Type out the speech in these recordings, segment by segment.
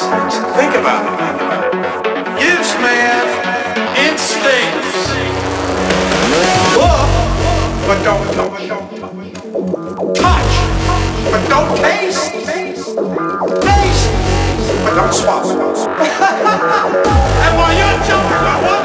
Think about it. Gives man instincts. Look, but don't, don't, touch, but don't taste. Taste, but don't swap. and while you're jumping,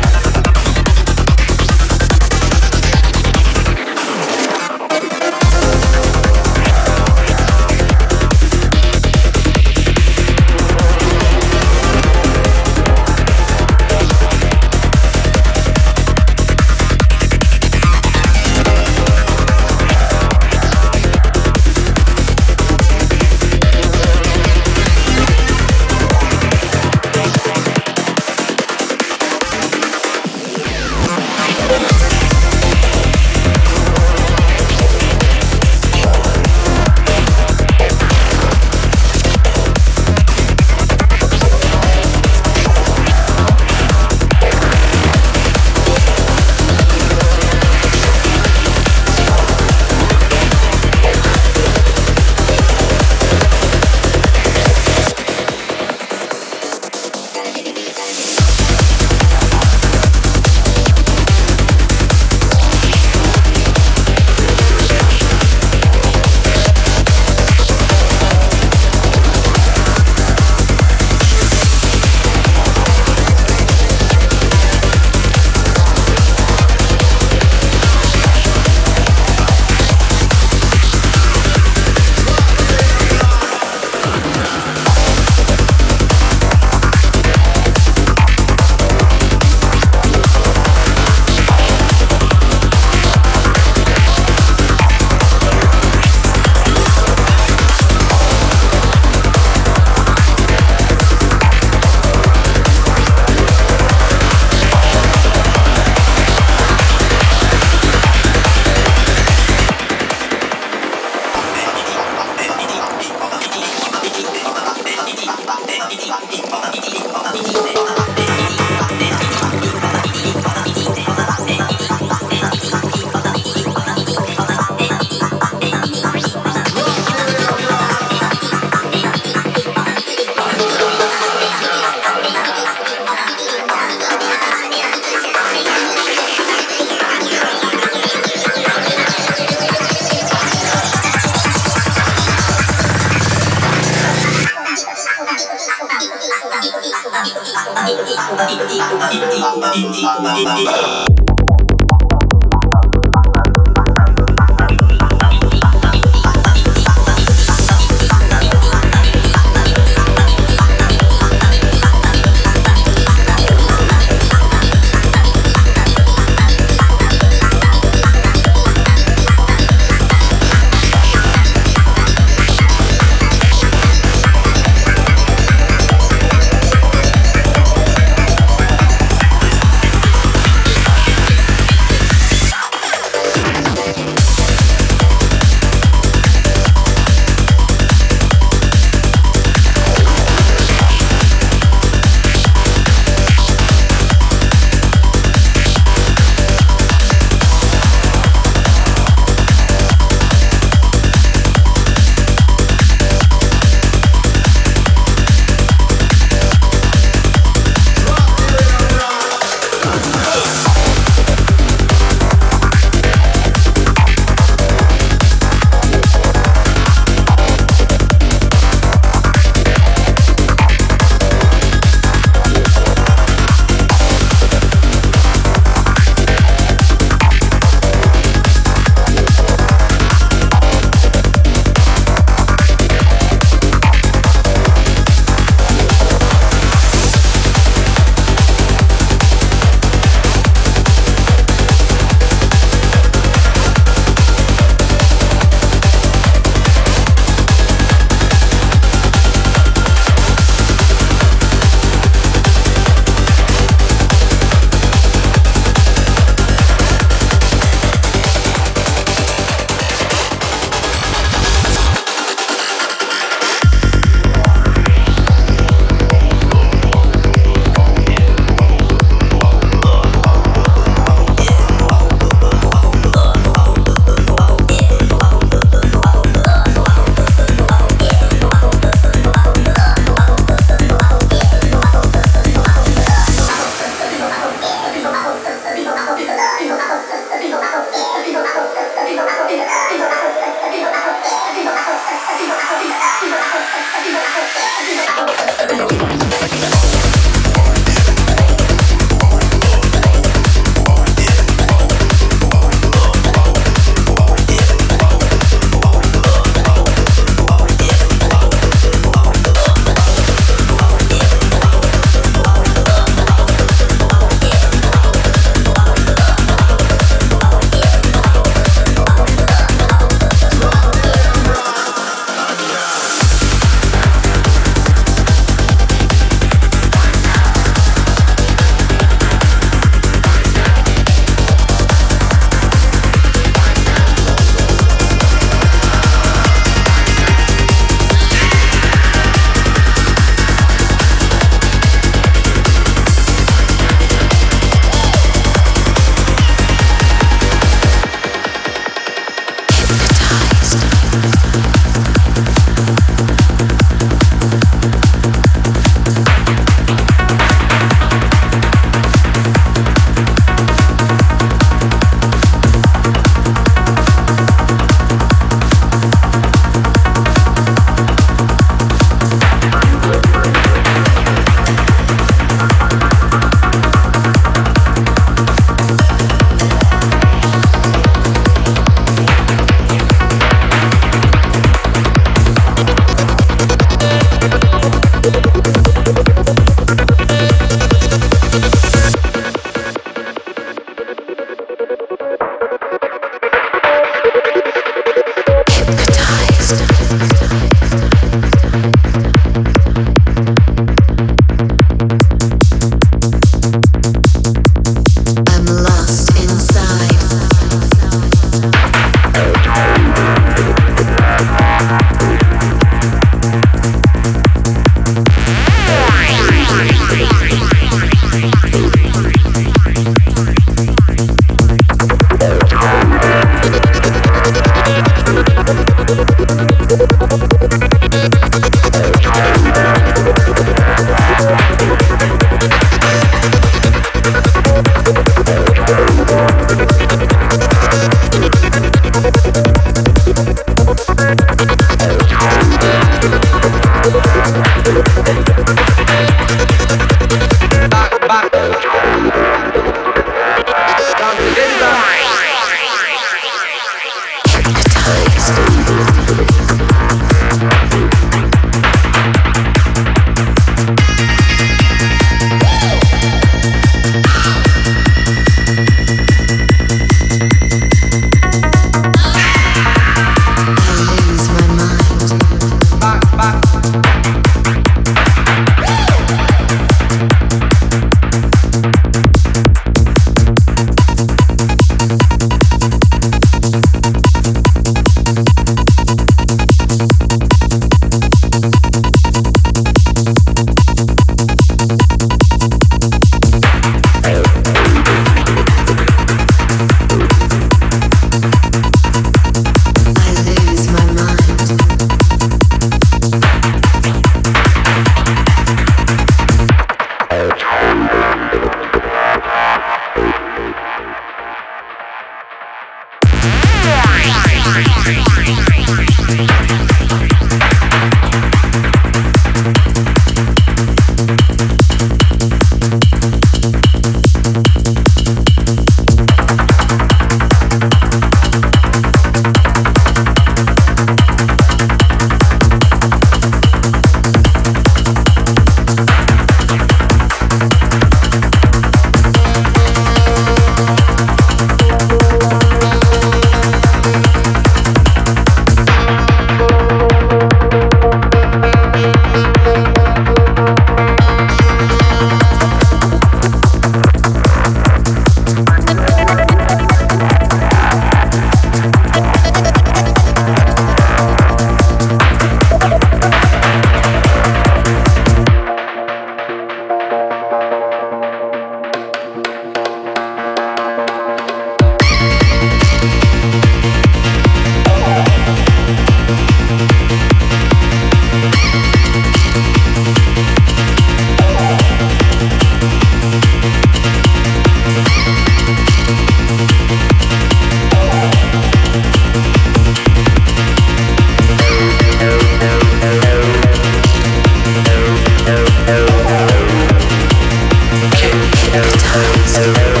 Sometimes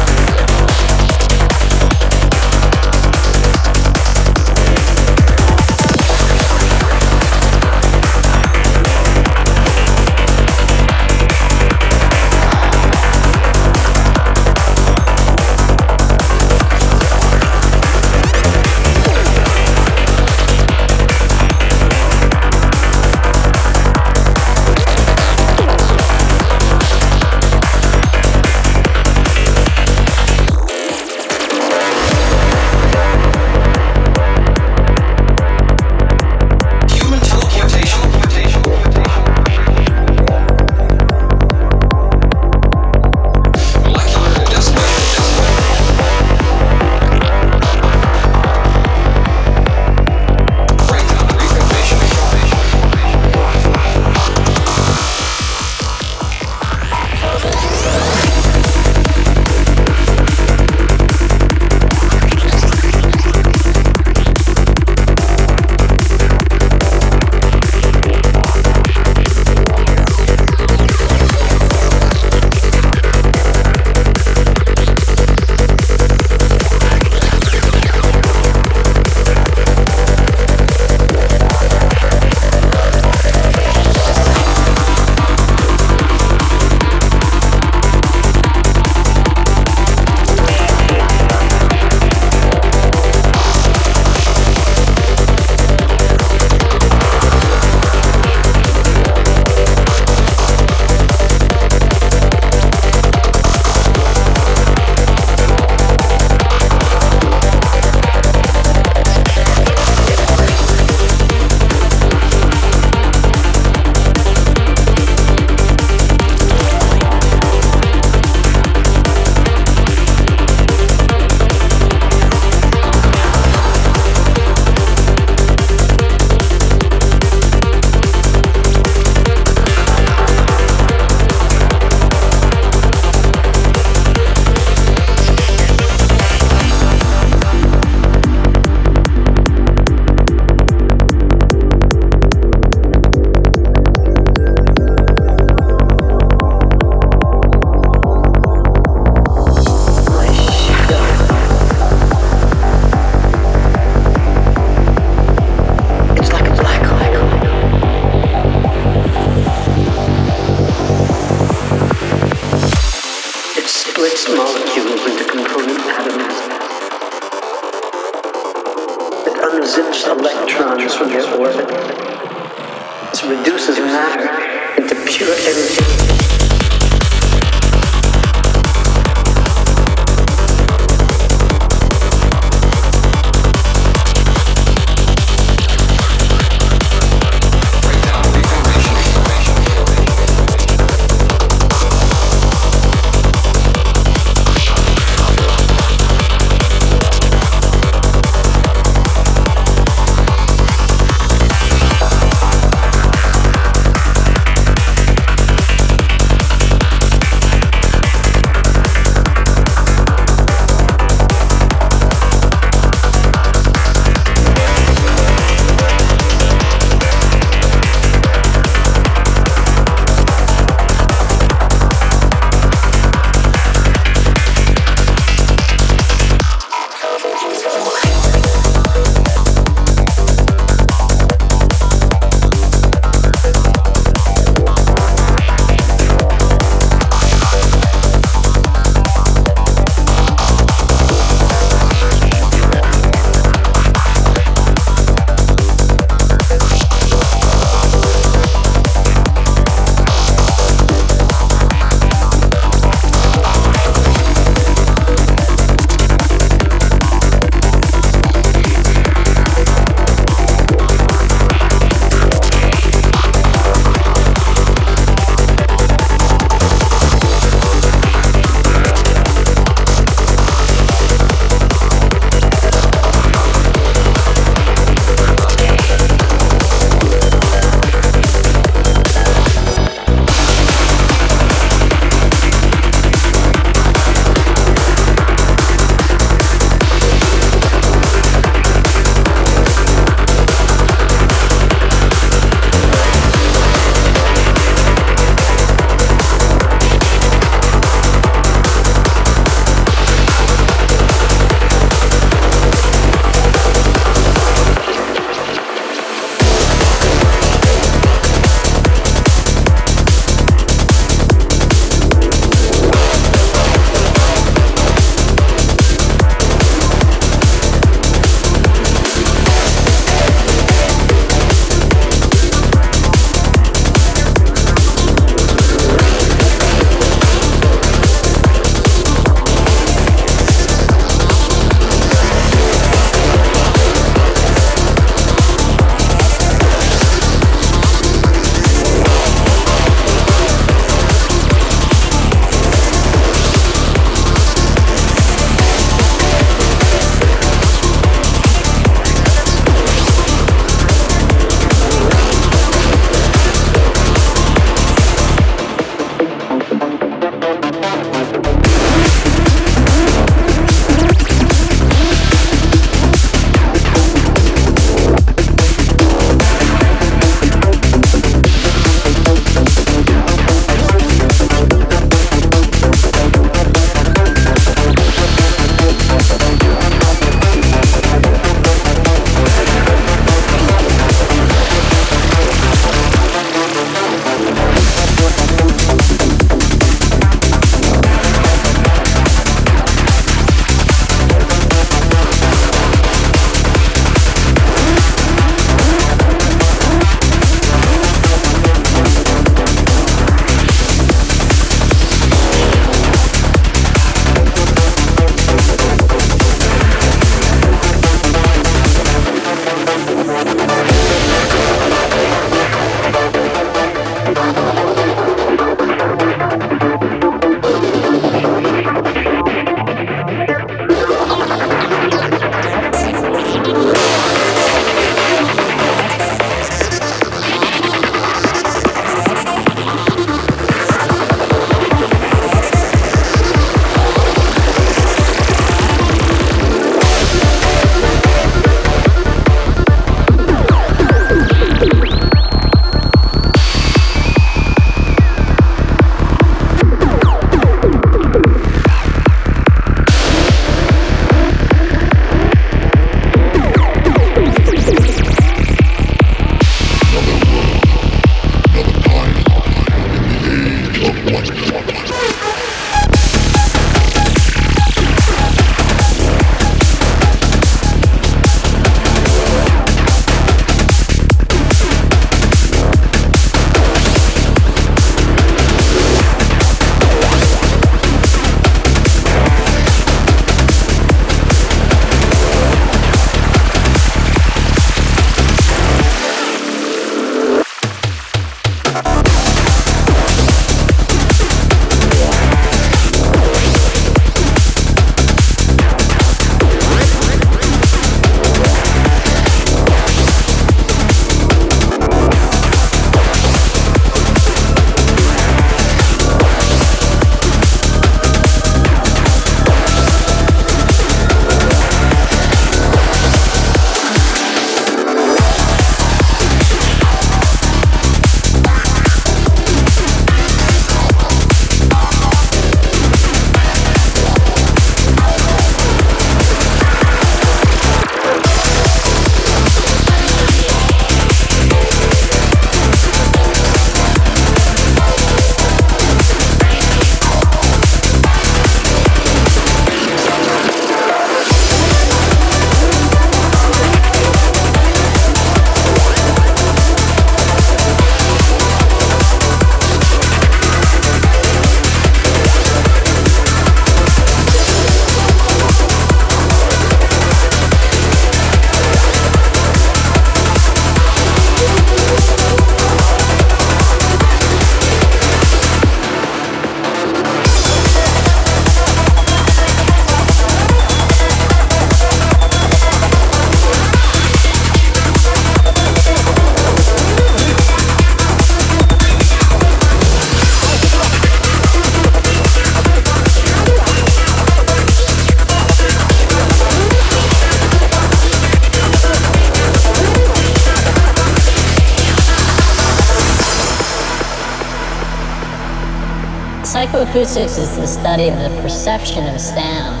Psychoacoustics is the study of the perception of sound.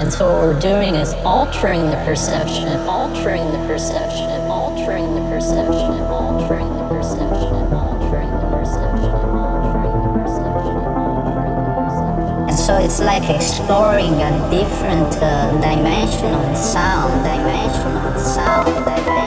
And so what we're doing is altering the perception, altering the perception, and altering the perception, and altering the perception, and altering the perception, altering the perception, altering the perception. And so it's like exploring a different uh, dimension of sound, dimension of sound, dimension.